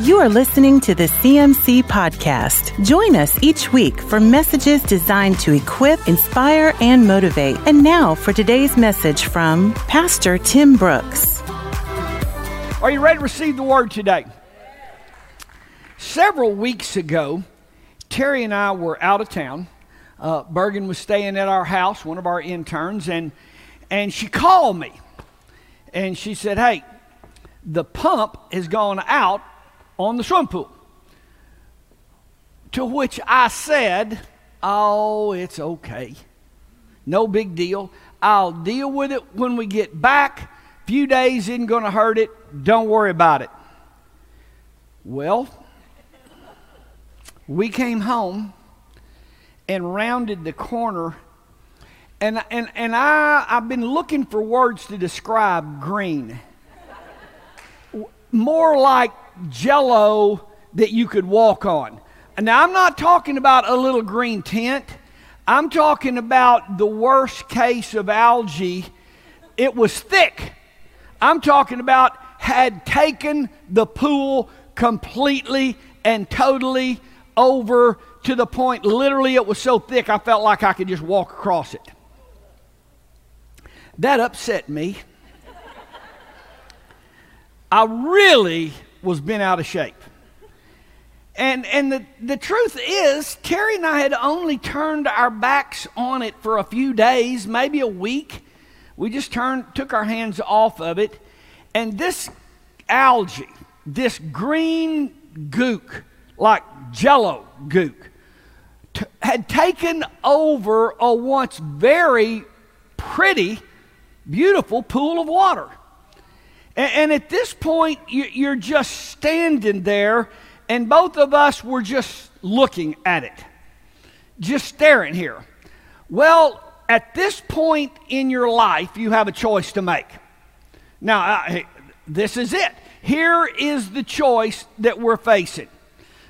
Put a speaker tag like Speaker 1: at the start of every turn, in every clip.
Speaker 1: You are listening to the CMC Podcast. Join us each week for messages designed to equip, inspire, and motivate. And now for today's message from Pastor Tim Brooks.
Speaker 2: Are you ready to receive the word today? Several weeks ago, Terry and I were out of town. Uh, Bergen was staying at our house, one of our interns, and, and she called me. And she said, Hey, the pump has gone out on the swimming pool. To which I said, Oh, it's okay. No big deal. I'll deal with it when we get back. Few days isn't going to hurt it. Don't worry about it. Well, we came home and rounded the corner and, and, and I, I've been looking for words to describe green more like jello that you could walk on. Now, I'm not talking about a little green tent. I'm talking about the worst case of algae. It was thick. I'm talking about had taken the pool completely and totally over to the point literally it was so thick I felt like I could just walk across it. That upset me. I really was bent out of shape. And, and the, the truth is, Terry and I had only turned our backs on it for a few days, maybe a week. We just turned, took our hands off of it. And this algae, this green gook, like jello gook, t- had taken over a once very pretty, beautiful pool of water. And, and at this point, you're just standing there, and both of us were just looking at it, just staring here. Well, at this point in your life, you have a choice to make. Now, uh, this is it. Here is the choice that we're facing.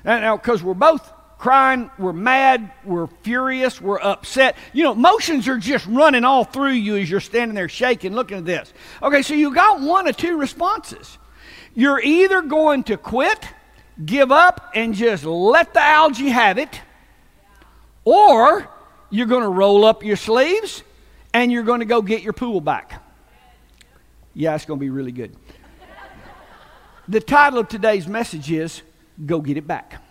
Speaker 2: Now, because we're both crying, we're mad, we're furious, we're upset. You know, emotions are just running all through you as you're standing there shaking, looking at this. Okay, so you got one of two responses. You're either going to quit, give up, and just let the algae have it, or you're going to roll up your sleeves and you're going to go get your pool back. Yeah, it's going to be really good. The title of today's message is Go Get It Back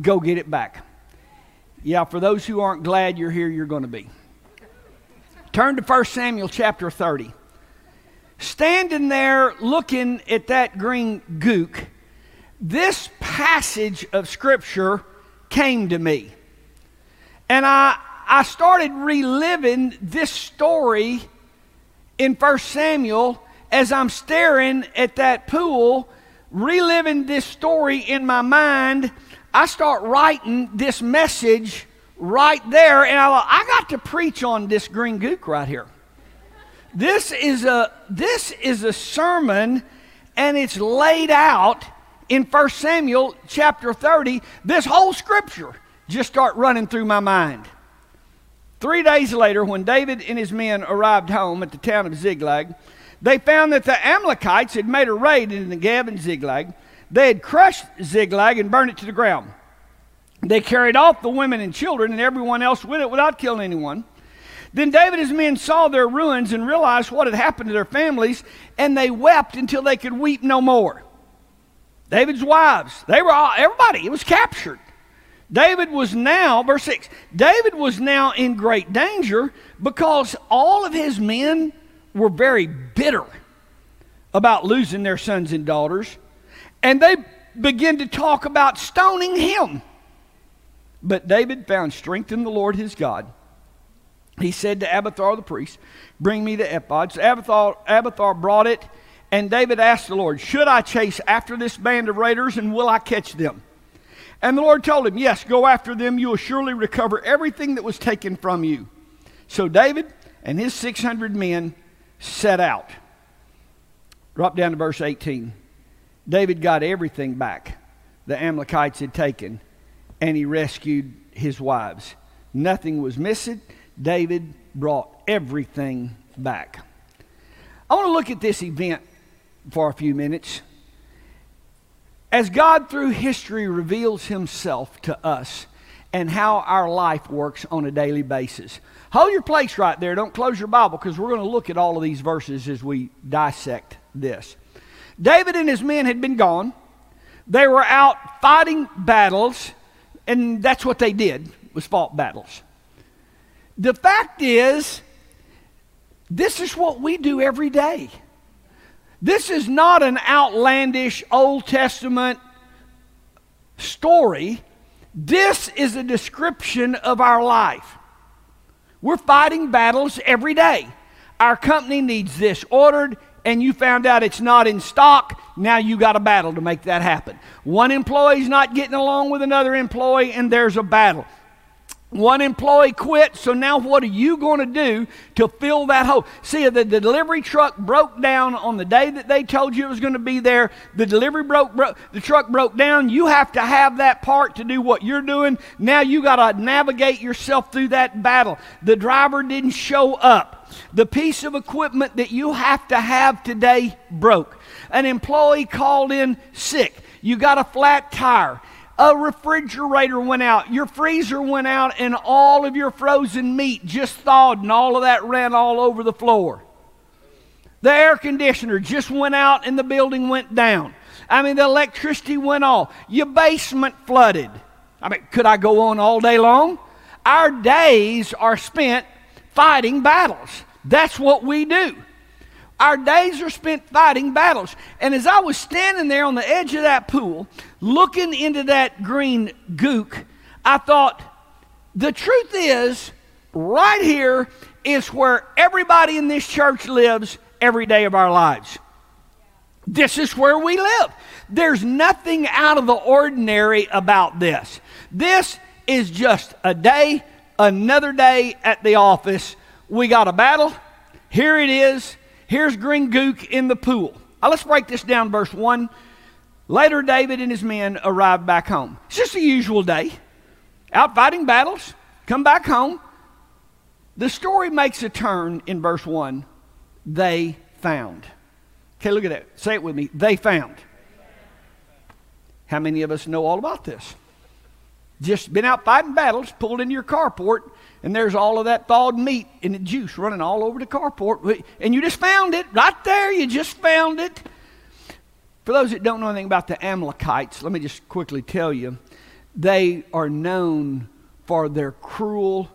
Speaker 2: go get it back. Yeah, for those who aren't glad you're here, you're going to be. Turn to 1 Samuel chapter 30. Standing there looking at that green gook, this passage of Scripture came to me. And I, I started reliving this story in 1 Samuel as I'm staring at that pool, reliving this story in my mind I start writing this message right there, and I, I got to preach on this green gook right here. This is a this is a sermon, and it's laid out in 1 Samuel chapter 30. This whole scripture just start running through my mind. Three days later, when David and his men arrived home at the town of Ziklag, they found that the Amalekites had made a raid into the Negev and Ziklag they had crushed Ziklag and burned it to the ground. They carried off the women and children and everyone else with it without killing anyone. Then David and his men saw their ruins and realized what had happened to their families, and they wept until they could weep no more. David's wives, they were all, everybody, it was captured. David was now, verse 6, David was now in great danger because all of his men were very bitter about losing their sons and daughters and they begin to talk about stoning him. But David found strength in the Lord his God. He said to Abiathar the priest, Bring me the ephod. So Abiathar, Abiathar brought it, and David asked the Lord, Should I chase after this band of raiders, and will I catch them? And the Lord told him, Yes, go after them. You will surely recover everything that was taken from you. So David and his 600 men set out. Drop down to verse 18. David got everything back the Amalekites had taken, and he rescued his wives. Nothing was missing. David brought everything back. I want to look at this event for a few minutes. As God through history reveals himself to us and how our life works on a daily basis. Hold your place right there. Don't close your Bible because we're going to look at all of these verses as we dissect this. David and his men had been gone. They were out fighting battles, and that's what they did was fought battles. The fact is, this is what we do every day. This is not an outlandish Old Testament story. This is a description of our life. We're fighting battles every day. Our company needs this ordered, and you found out it's not in stock. Now you got a battle to make that happen. One employee's not getting along with another employee, and there's a battle. One employee quit, so now what are you going to do to fill that hole? See, the, delivery truck broke down on the day that they told you it was going to be there. The delivery broke, broke, the truck broke down. You have to have that part to do what you're doing. Now you got to navigate yourself through that battle. The driver didn't show up. The piece of equipment that you have to have today broke. An employee called in sick. You got a flat tire a refrigerator went out, your freezer went out, and all of your frozen meat just thawed, and all of that ran all over the floor. The air conditioner just went out, and the building went down. I mean, the electricity went off. Your basement flooded. I mean, could I go on all day long? Our days are spent fighting battles. That's what we do. Our days are spent fighting battles. And as I was standing there on the edge of that pool, looking into that green gook, I thought, the truth is, right here is where everybody in this church lives every day of our lives. This is where we live. There's nothing out of the ordinary about this. This is just a day, another day at the office. We got a battle. Here it is. Here's Green Gook in the pool. Now let's break this down, verse 1. Later, David and his men arrived back home. It's just a usual day. Out fighting battles, come back home. The story makes a turn in verse 1. They found. Okay, look at that. Say it with me. They found. How many of us know all about this? Just been out fighting battles, pulled into your carport, and there's all of that thawed meat and the juice running all over the carport. And you just found it right there. You just found it. For those that don't know anything about the Amalekites, let me just quickly tell you they are known for their cruel,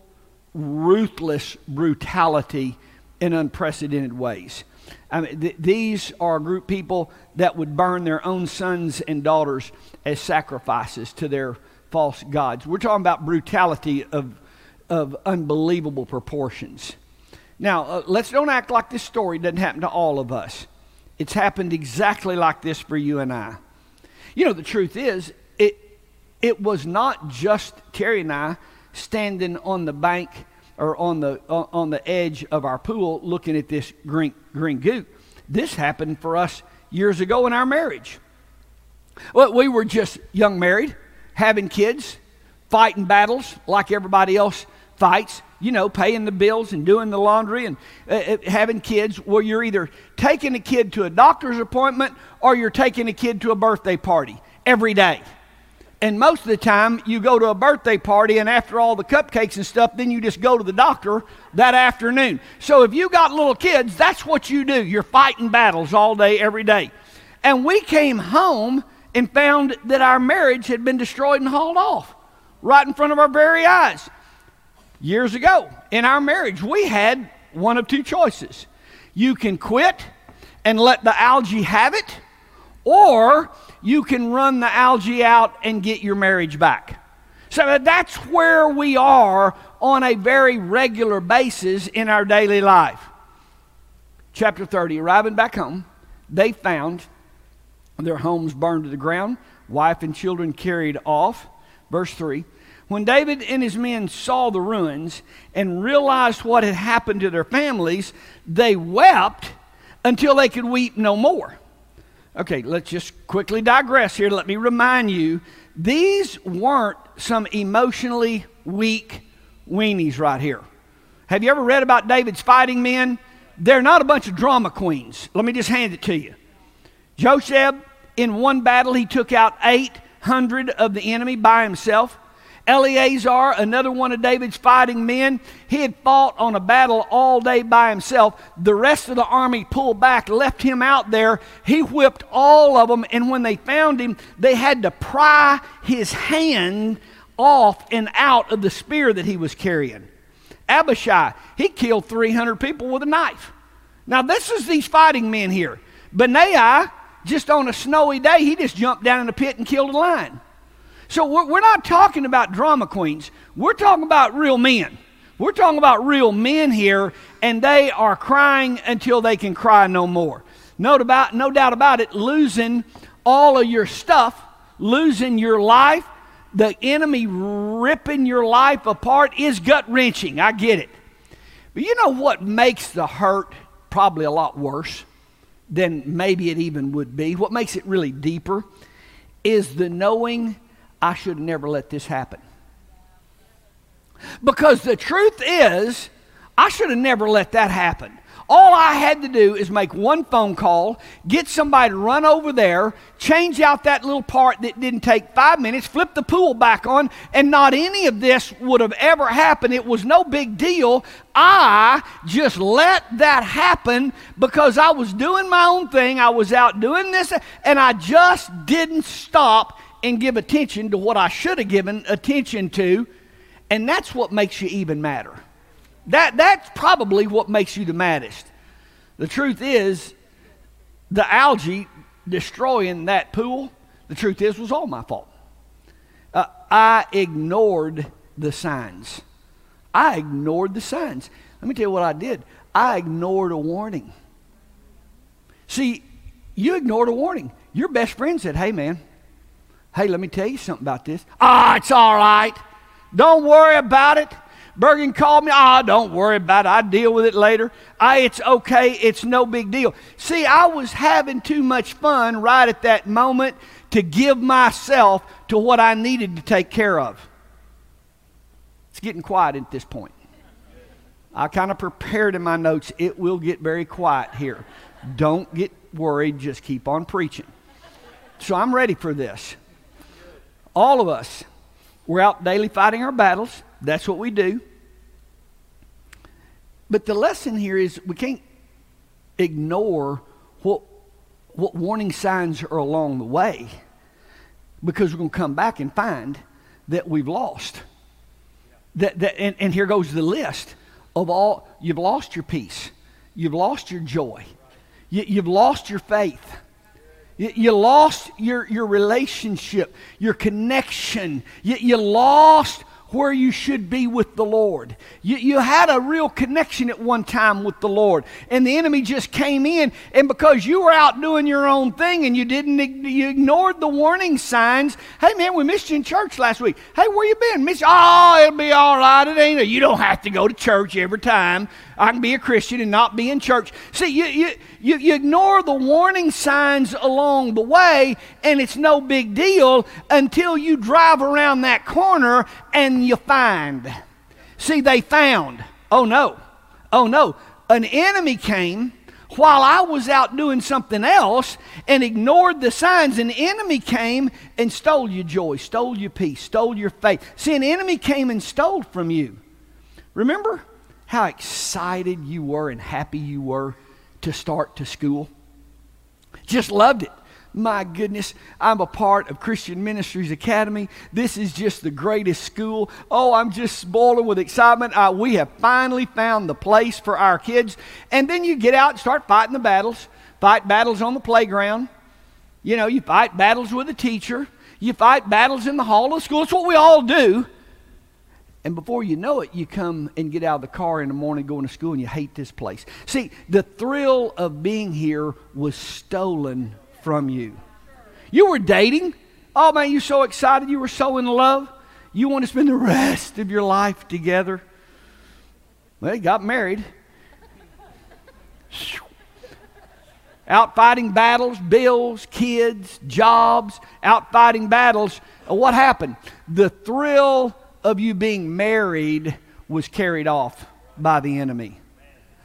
Speaker 2: ruthless brutality in unprecedented ways. I mean, th- these are a group of people that would burn their own sons and daughters as sacrifices to their false gods. We're talking about brutality of of unbelievable proportions. Now, uh, let's don't act like this story doesn't happen to all of us. It's happened exactly like this for you and I. You know, the truth is, it, it was not just Terry and I standing on the bank or on the, uh, on the edge of our pool looking at this green, green gook. This happened for us years ago in our marriage. Well, we were just young married, having kids, fighting battles like everybody else fights, you know, paying the bills and doing the laundry and uh, uh, having kids, where you're either taking a kid to a doctor's appointment or you're taking a kid to a birthday party every day. And most of the time, you go to a birthday party, and after all the cupcakes and stuff, then you just go to the doctor that afternoon. So if you got little kids, that's what you do. You're fighting battles all day, every day. And we came home and found that our marriage had been destroyed and hauled off right in front of our very eyes years ago in our marriage, we had one of two choices. You can quit and let the algae have it, or you can run the algae out and get your marriage back. So that's where we are on a very regular basis in our daily life. Chapter 30, arriving back home, they found their homes burned to the ground, wife and children carried off. Verse 3 when David and his men saw the ruins and realized what had happened to their families, they wept until they could weep no more. Okay, let's just quickly digress here. Let me remind you these weren't some emotionally weak weenies right here. Have you ever read about David's fighting men? They're not a bunch of drama queens. Let me just hand it to you. Josheb, in one battle, he took out 800 of the enemy by himself. Eleazar, another one of David's fighting men, he had fought on a battle all day by himself. The rest of the army pulled back, left him out there. He whipped all of them, and when they found him, they had to pry his hand off and out of the spear that he was carrying. Abishai, he killed 300 people with a knife. Now, this is these fighting men here. Benaiah, just on a snowy day, he just jumped down in the pit and killed a lion. So we're, we're not talking about drama queens. We're talking about real men. We're talking about real men here, and they are crying until they can cry no more. No, about, no doubt about it, losing all of your stuff, losing your life, the enemy ripping your life apart is gut wrenching. I get it. But you know what makes the hurt probably a lot worse than maybe it even would be? What makes it really deeper is the knowing I should never let this happen. Because the truth is, I should have never let that happen. All I had to do is make one phone call, get somebody to run over there, change out that little part that didn't take five minutes, flip the pool back on, and not any of this would have ever happened. It was no big deal. I just let that happen because I was doing my own thing. I was out doing this, and I just didn't stop and give attention to what I should have given attention to. And that's what makes you even madder. That, that's probably what makes you the maddest. The truth is, the algae destroying that pool, the truth is, was all my fault. Uh, I ignored the signs. I ignored the signs. Let me tell you what I did. I ignored a warning. See, you ignored a warning. Your best friend said, Hey, man, Hey, let me tell you something about this. Ah, it's all right. Don't worry about it. Bergen called me. Ah, don't worry about it. I deal with it later. Ah, it's okay. It's no big deal. See, I was having too much fun right at that moment to give myself to what I needed to take care of. It's getting quiet at this point. I kind of prepared in my notes. It will get very quiet here. Don't get worried. Just keep on preaching. So I'm ready for this. All of us, we're out daily fighting our battles. That's what we do. But the lesson here is we can't ignore what, what warning signs are along the way because we're going to come back and find that we've lost. That, that, and, and here goes the list of all you've lost your peace, you've lost your joy, you, you've lost your faith you, lost your, your relationship, your connection. You, you lost where you should be with the Lord. You, you had a real connection at one time with the Lord, and the enemy just came in, and because you were out doing your own thing and you didn't, you ignored the warning signs. Hey man, we missed you in church last week. Hey, where you been? Miss? Oh, it'll be all right. It ain't. You don't have to go to church every time. I can be a Christian and not be in church. See, you, you, you, you ignore the warning signs along the way, and it's no big deal until you drive around that corner and you find. See, they found. Oh no. Oh no. An enemy came while I was out doing something else and ignored the signs, an enemy came and stole your joy, stole your peace, stole your faith. See, an enemy came and stole from you. Remember? how excited you were and happy you were to start to school? Just loved it. My goodness, I'm a part of Christian Ministries Academy. This is just the greatest school. Oh, I'm just boiling with excitement. We have finally found the place for our kids. And then you get out and start fighting the battles, fight battles on the playground. You know, you fight battles with a teacher, you fight battles in the hall of school. It's what we all do. And before you know it, you come and get out of the car in the morning going to school and you hate this place. See, the thrill of being here was stolen from you. You were dating. Oh man, you're so excited. You were so in love. You want to spend the rest of your life together. Well, you got married. out fighting battles, bills, kids, jobs, out fighting battles. Uh, what happened? The thrill of you being married was carried off by the enemy.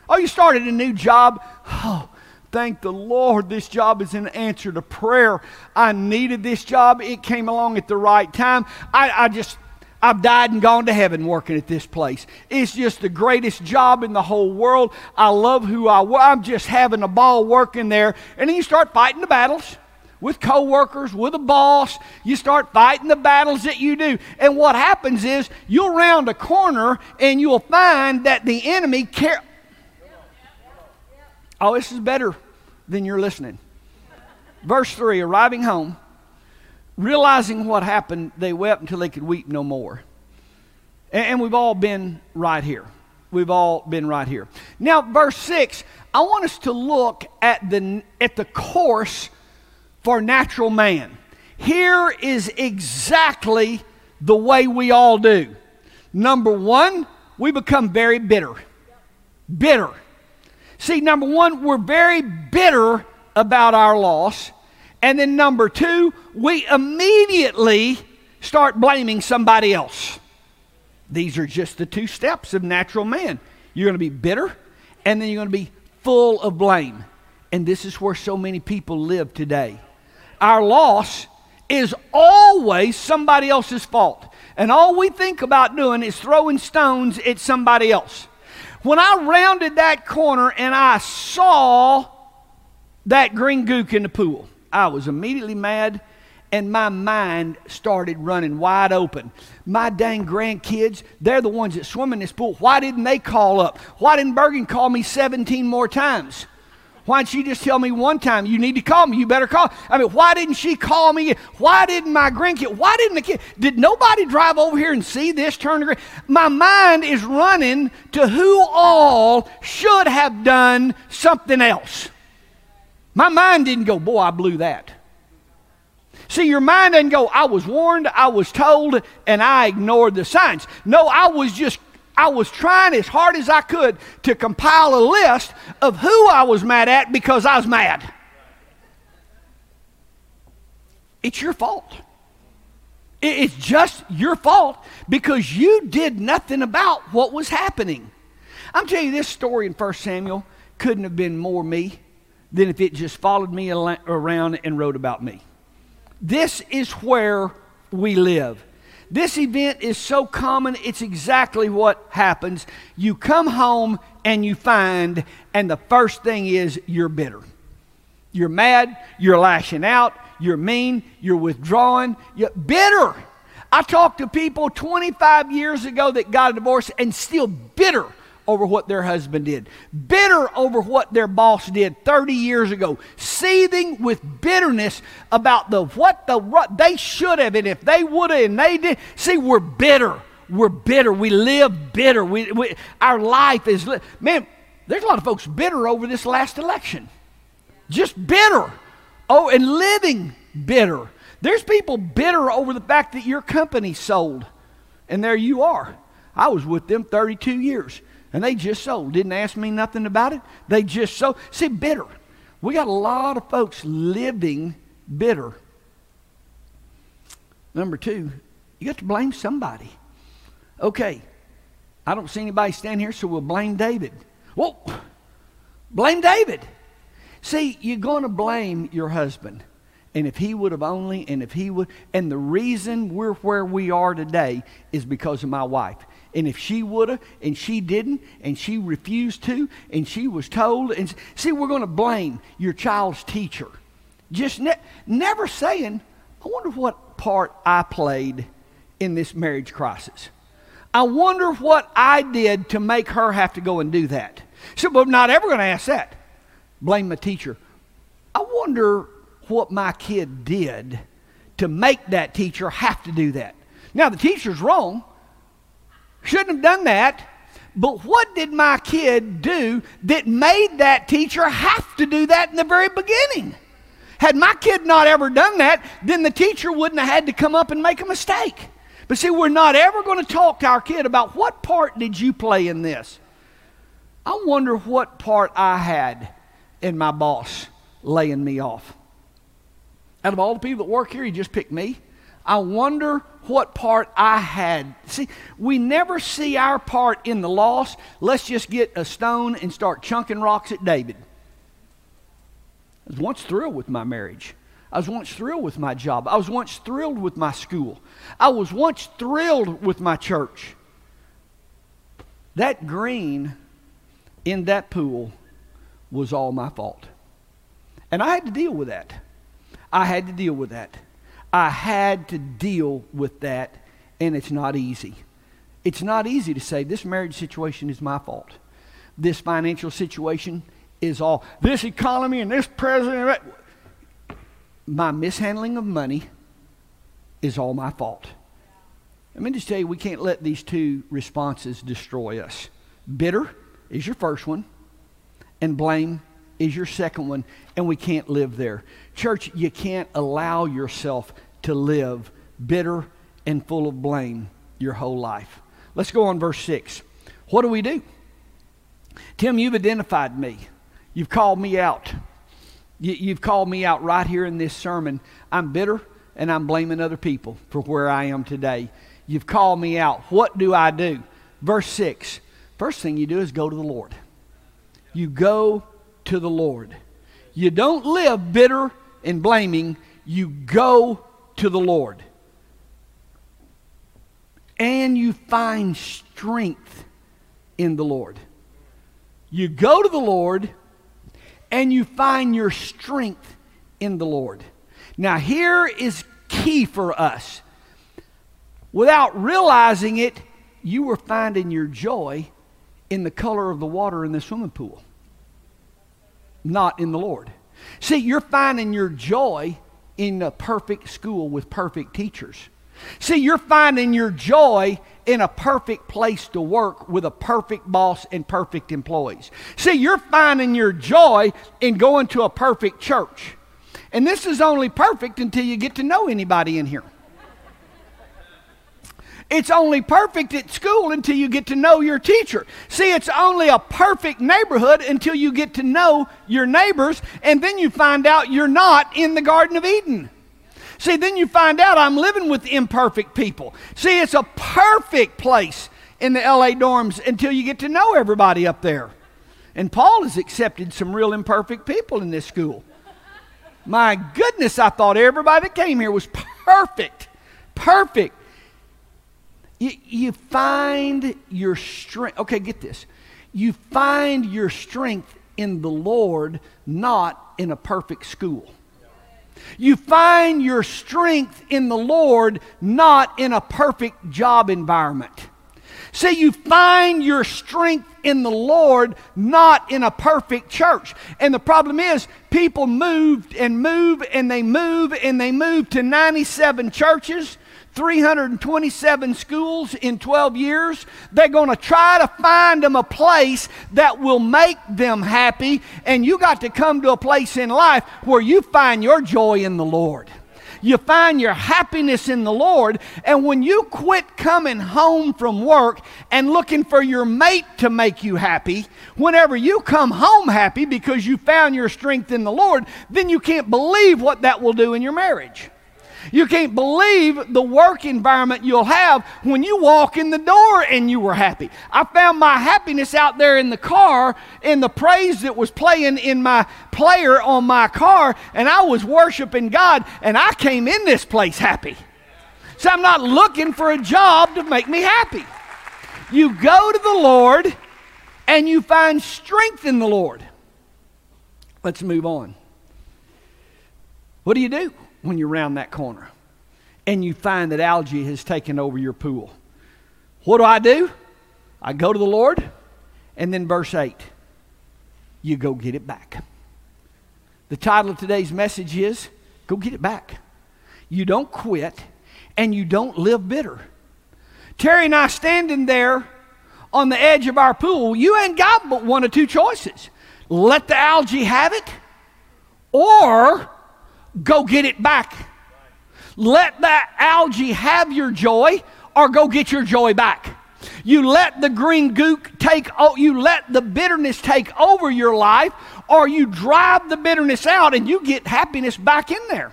Speaker 2: Oh, you started a new job. Oh, thank the Lord this job is an answer to prayer. I needed this job. It came along at the right time. I, I just, I've died and gone to heaven working at this place. It's just the greatest job in the whole world. I love who I. I'm just having a ball working there. And then you start fighting the battles with coworkers, with a boss. You start fighting the battles that you do. And what happens is you'll round a corner and you'll find that the enemy care. Oh, this is better than you're listening. Verse 3 arriving home, realizing what happened, they wept until they could weep no more. And, we've all been right here. We've all been right here. Now, verse 6, I want us to look at the, at the course for natural man. Here is exactly the way we all do. Number one, we become very bitter. Bitter. See, number one, we're very bitter about our loss. And then number two, we immediately start blaming somebody else. These are just the two steps of natural man. You're going to be bitter, and then you're going to be full of blame. And this is where so many people live today. Our loss is always somebody else's fault. And all we think about doing is throwing stones at somebody else. When I rounded that corner and I saw that green gook in the pool, I was immediately mad and my mind started running wide open. My dang grandkids, they're the ones that swim in this pool. Why didn't they call up? Why didn't Bergen call me 17 more times? Why didn't she just tell me one time, you need to call me, you better call? I mean, why didn't she call me? Why didn't my grandkid, why didn't the kid, did nobody drive over here and see this turn around? My mind is running to who all should have done something else. My mind didn't go, boy, I blew that. See, your mind didn't go, I was warned, I was told, and I ignored the signs. No, I was just I was trying as hard as I could to compile a list of who I was mad at because I was mad. It's your fault. It's just your fault because you did nothing about what was happening. I'm telling you, this story in 1 Samuel couldn't have been more me than if it just followed me around and wrote about me. This is where we live. This event is so common, it's exactly what happens. You come home and you find, and the first thing is you're bitter. You're mad, you're lashing out, you're mean, you're withdrawing, you're bitter. I talked to people 25 years ago that got a divorce and still bitter over what their husband did, bitter over what their boss did 30 years ago, seething with bitterness about the what the what they should have and if they would have and they did. See, we're bitter. We're bitter. We live bitter. We, we our life is li- man. There's a lot of folks bitter over this last election, just bitter. Oh, and living bitter. There's people bitter over the fact that your company sold, and there you are. I was with them 32 years. And they just sold. Didn't ask me nothing about it. They just sold. See, bitter. We got a lot of folks living bitter. Number two, you got to blame somebody. Okay, I don't see anybody stand here, so we'll blame David. Well, blame David. See, you're going to blame your husband. And if he would have only, and if he would, and the reason we're where we are today is because of my wife. And if she would have, and she didn't, and she refused to, and she was told, and see, we're going to blame your child's teacher. Just ne- never saying, I wonder what part I played in this marriage crisis. I wonder what I did to make her have to go and do that. So, but I'm not ever going to ask that. Blame my teacher. I wonder what my kid did to make that teacher have to do that. Now, the teacher's wrong. Shouldn't have done that. But what did my kid do that made that teacher have to do that in the very beginning? Had my kid not ever done that, then the teacher wouldn't have had to come up and make a mistake. But see, we're not ever going to talk to our kid about what part did you play in this. I wonder what part I had in my boss laying me off. Out of all the people that work here, he just picked me. I wonder what part I had. See, we never see our part in the loss. Let's just get a stone and start chunking rocks at David. I was once thrilled with my marriage. I was once thrilled with my job. I was once thrilled with my school. I was once thrilled with my church. That green in that pool was all my fault. And I had to deal with that. I had to deal with that. I had to deal with that, and it's not easy. It's not easy to say this marriage situation is my fault. This financial situation is all. This economy and this president. My mishandling of money is all my fault. Let me just tell you, we can't let these two responses destroy us. Bitter is your first one, and blame is your second one, and we can't live there. Church, you can't allow yourself to live bitter and full of blame your whole life. Let's go on verse 6. What do we do? Tim, you've identified me. You've called me out. You, have called me out right here in this sermon. I'm bitter and I'm blaming other people for where I am today. You've called me out. What do I do? Verse 6. First thing you do is go to the Lord. You go to the Lord. You don't live bitter and blaming, you go to the Lord. And you find strength in the Lord. You go to the Lord and you find your strength in the Lord. Now, here is key for us. Without realizing it, you were finding your joy in the color of the water in the swimming pool, not in the Lord. See, you're finding your joy in a perfect school with perfect teachers. See, you're finding your joy in a perfect place to work with a perfect boss and perfect employees. See, you're finding your joy in going to a perfect church. And this is only perfect until you get to know anybody in here. It's only perfect at school until you get to know your teacher. See, it's only a perfect neighborhood until you get to know your neighbors, and then you find out you're not in the Garden of Eden. See, then you find out I'm living with imperfect people. See, it's a perfect place in the LA dorms until you get to know everybody up there. And Paul has accepted some real imperfect people in this school. My goodness, I thought everybody that came here was perfect. Perfect. You, you find your strength. Okay, get this. You find your strength in the Lord, not in a perfect school. You find your strength in the Lord, not in a perfect job environment. See, you find your strength in the Lord, not in a perfect church. And the problem is, people moved and move and they move and they move to 97 churches 327 schools in 12 years. They're going to try to find them a place that will make them happy. And you got to come to a place in life where you find your joy in the Lord. You find your happiness in the Lord. And when you quit coming home from work and looking for your mate to make you happy, whenever you come home happy because you found your strength in the Lord, then you can't believe what that will do in your marriage. You can't believe the work environment you'll have when you walk in the door and you were happy. I found my happiness out there in the car in the praise that was playing in my player on my car, and I was worshiping God, and I came in this place happy. So I'm not looking for a job to make me happy. You go to the Lord and you find strength in the Lord. Let's move on. What do you do? When you round that corner and you find that algae has taken over your pool. What do I do? I go to the Lord, and then verse 8, you go get it back. The title of today's message is Go Get It Back. You don't quit, and you don't live bitter. Terry and I standing there on the edge of our pool, you ain't got but one of two choices. Let the algae have it, or go get it back. Let that algae have your joy or go get your joy back. You let the green gook take, oh, you let the bitterness take over your life, or you drive the bitterness out and you get happiness back in there.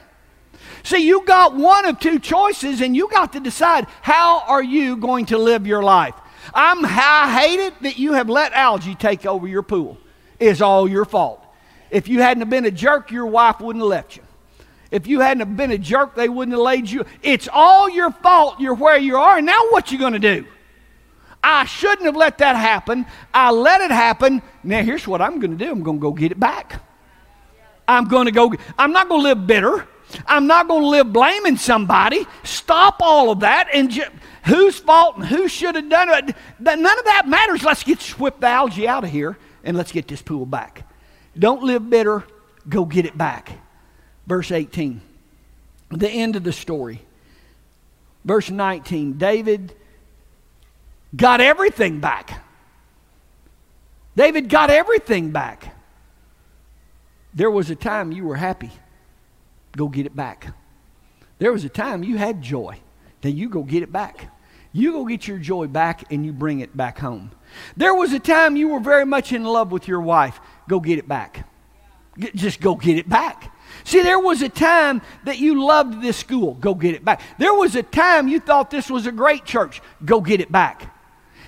Speaker 2: See, you got one of two choices, and you got to decide how are you going to live your life. I'm I hate it that you have let algae take over your pool. It's all your fault. If you hadn't been a jerk, your wife wouldn't have left you. If you hadn't have been a jerk, they wouldn't have laid you. It's all your fault. You're where you are. And Now what you going to do? I shouldn't have let that happen. I let it happen. Now here's what I'm going to do. I'm going to go get it back. I'm going to go. I'm not going to live bitter. I'm not going to live blaming somebody. Stop all of that and just, whose fault and who should have done it. None of that matters. Let's get whip the algae out of here and let's get this pool back. Don't live bitter. Go get it back. Verse 18, the end of the story. Verse 19, David got everything back. David got everything back. There was a time you were happy. Go get it back. There was a time you had joy. Then you go get it back. You go get your joy back and you bring it back home. There was a time you were very much in love with your wife. Go get it back. Just go get it back. See, there was a time that you loved this school. Go get it back. There was a time you thought this was a great church. Go get it back.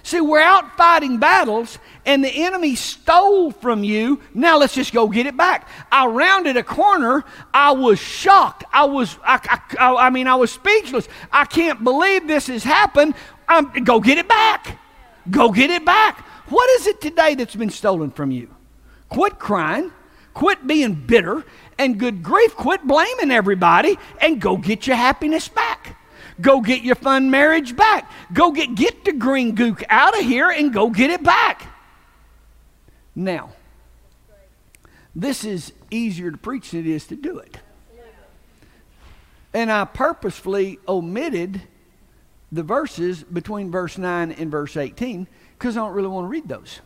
Speaker 2: See, we're out fighting battles, and the enemy stole from you. Now let's just go get it back. I rounded a corner. I was shocked. I was, I, I, I mean, I was speechless. I can't believe this has happened. Um, go get it back. Go get it back. What is it today that's been stolen from you? Quit crying. Quit being bitter. And good grief, quit blaming everybody and go get your happiness back. Go get your fun marriage back. Go get, get the green gook out of here and go get it back. Now, this is easier to preach than it is to do it. And I purposefully omitted the verses between verse 9 and verse 18 because I don't really want to read those.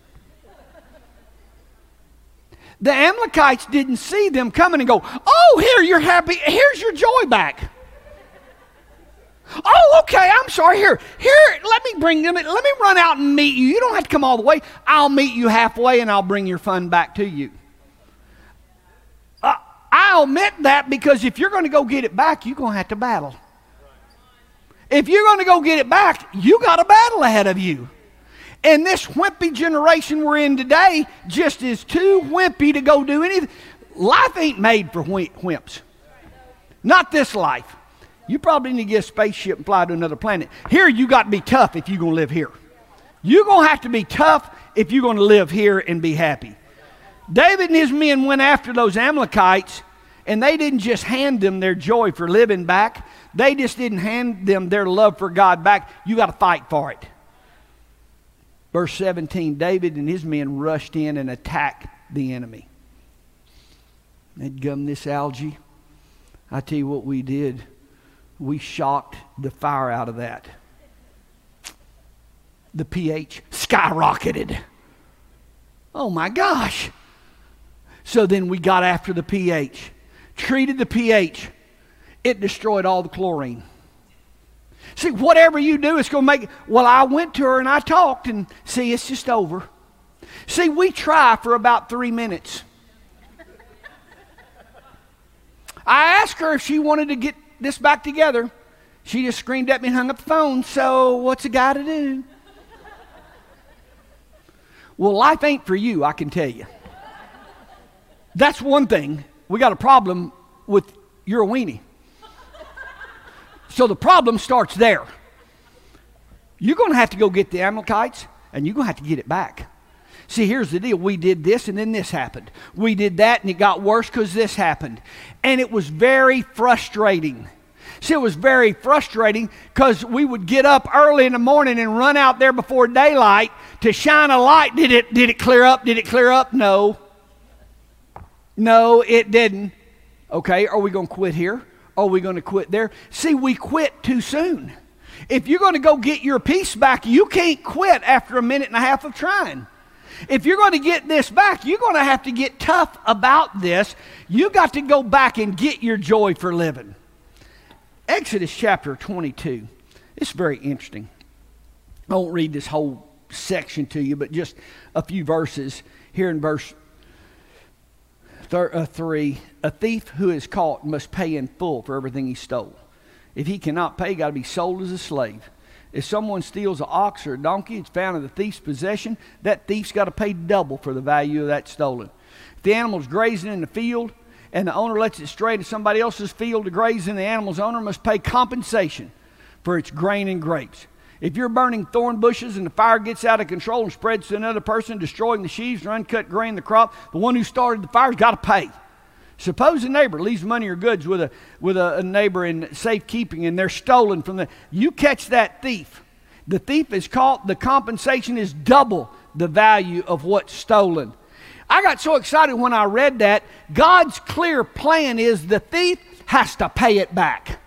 Speaker 2: The Amalekites didn't see them coming and go, Oh, here, you're happy. Here's your joy back. Oh, okay, I'm sorry. Here, here, let me bring them. Let me run out and meet you. You don't have to come all the way. I'll meet you halfway and I'll bring your fun back to you. Uh, I omit that because if you're going to go get it back, you're going to have to battle. If you're going to go get it back, you got a battle ahead of you. And this wimpy generation we're in today just is too wimpy to go do anything. Life ain't made for wimps. Not this life. You probably need to get a spaceship and fly to another planet. Here, you got to be tough if you're going to live here. You're going to have to be tough if you're going to live here and be happy. David and his men went after those Amalekites, and they didn't just hand them their joy for living back, they just didn't hand them their love for God back. You got to fight for it. Verse 17 David and his men rushed in and attacked the enemy. They'd gum this algae. I tell you what we did. We shocked the fire out of that. The pH skyrocketed. Oh my gosh. So then we got after the pH, treated the pH. It destroyed all the chlorine. See, whatever you do, it's going to make. Well, I went to her and I talked, and see, it's just over. See, we try for about three minutes. I asked her if she wanted to get this back together. She just screamed at me and hung up the phone. So, what's a guy to do? Well, life ain't for you, I can tell you. That's one thing. We got a problem with your weenie. So the problem starts there. You're going to have to go get the Amalekites and you're going to have to get it back. See, here's the deal. We did this and then this happened. We did that and it got worse because this happened. And it was very frustrating. See, it was very frustrating because we would get up early in the morning and run out there before daylight to shine a light. Did it, did it clear up? Did it clear up? No. No, it didn't. Okay, are we going to quit here? Are we going to quit there? See, we quit too soon. If you're going to go get your peace back, you can't quit after a minute and a half of trying. If you're going to get this back, you're going to have to get tough about this. You got to go back and get your joy for living. Exodus chapter 22. It's very interesting. I won't read this whole section to you, but just a few verses here in verse Thir- uh, 3 A thief who is caught must pay in full for everything he stole. If he cannot pay, got to be sold as a slave. If someone steals an ox or a donkey, it's found in the thief's possession, that thief's got to pay double for the value of that stolen. If the animal's grazing in the field and the owner lets it stray to somebody else's field to graze, and the animal's owner must pay compensation for its grain and grapes. If you're burning thorn bushes and the fire gets out of control and spreads to another person, destroying the sheaves or uncut grain the crop, the one who started the fire's got to pay. Suppose a neighbor leaves money or goods with a with a, a neighbor in safekeeping and they're stolen from the you catch that thief. The thief is caught, the compensation is double the value of what's stolen. I got so excited when I read that. God's clear plan is the thief has to pay it back.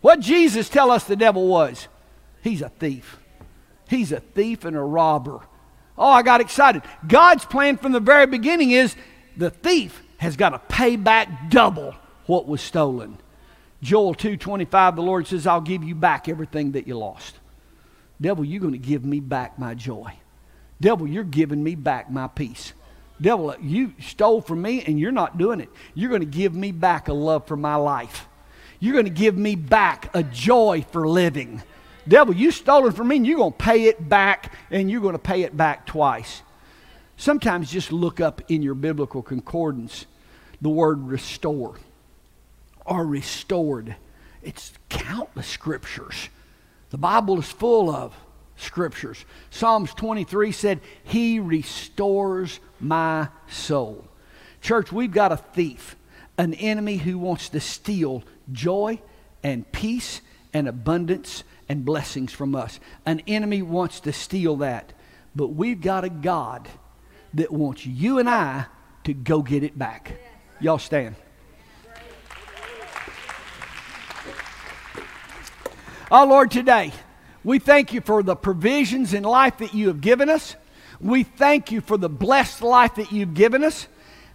Speaker 2: What Jesus tell us the devil was? He's a thief. He's a thief and a robber. Oh, I got excited. God's plan from the very beginning is the thief has got to pay back double what was stolen. Joel 2:25 the Lord says I'll give you back everything that you lost. Devil, you're going to give me back my joy. Devil, you're giving me back my peace. Devil, you stole from me and you're not doing it. You're going to give me back a love for my life. You're going to give me back a joy for living. Devil, you stole it from me and you're going to pay it back and you're going to pay it back twice. Sometimes just look up in your biblical concordance the word restore or restored. It's countless scriptures. The Bible is full of scriptures. Psalms 23 said, He restores my soul. Church, we've got a thief, an enemy who wants to steal joy and peace and abundance and blessings from us. An enemy wants to steal that. But we've got a God that wants you and I to go get it back. Y'all stand. Oh, Lord, today we thank you for the provisions in life that you have given us. We thank you for the blessed life that you've given us.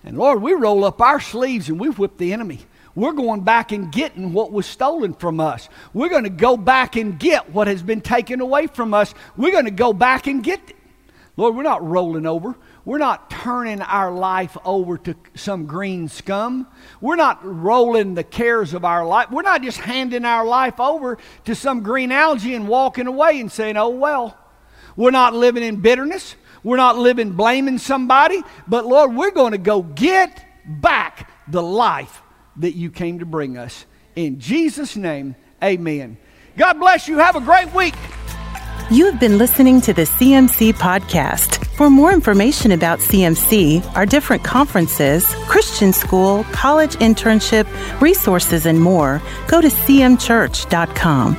Speaker 2: And Lord, we roll up our sleeves and we whip the enemy. We're going back and getting what was stolen from us. We're going to go back and get what has been taken away from us. We're going to go back and get it. Lord, we're not rolling over. We're not turning our life over to some green scum. We're not rolling the cares of our life. We're not just handing our life over to some green algae and walking away and saying, oh, well. We're not living in bitterness. We're not living blaming somebody. But Lord, we're going to go get back the life that you came to bring us. In Jesus' name, amen. God bless you. Have a great week.
Speaker 1: You have been listening to the CMC podcast. For more information about CMC, our different conferences, Christian school, college internship, resources, and more, go to cmchurch.com.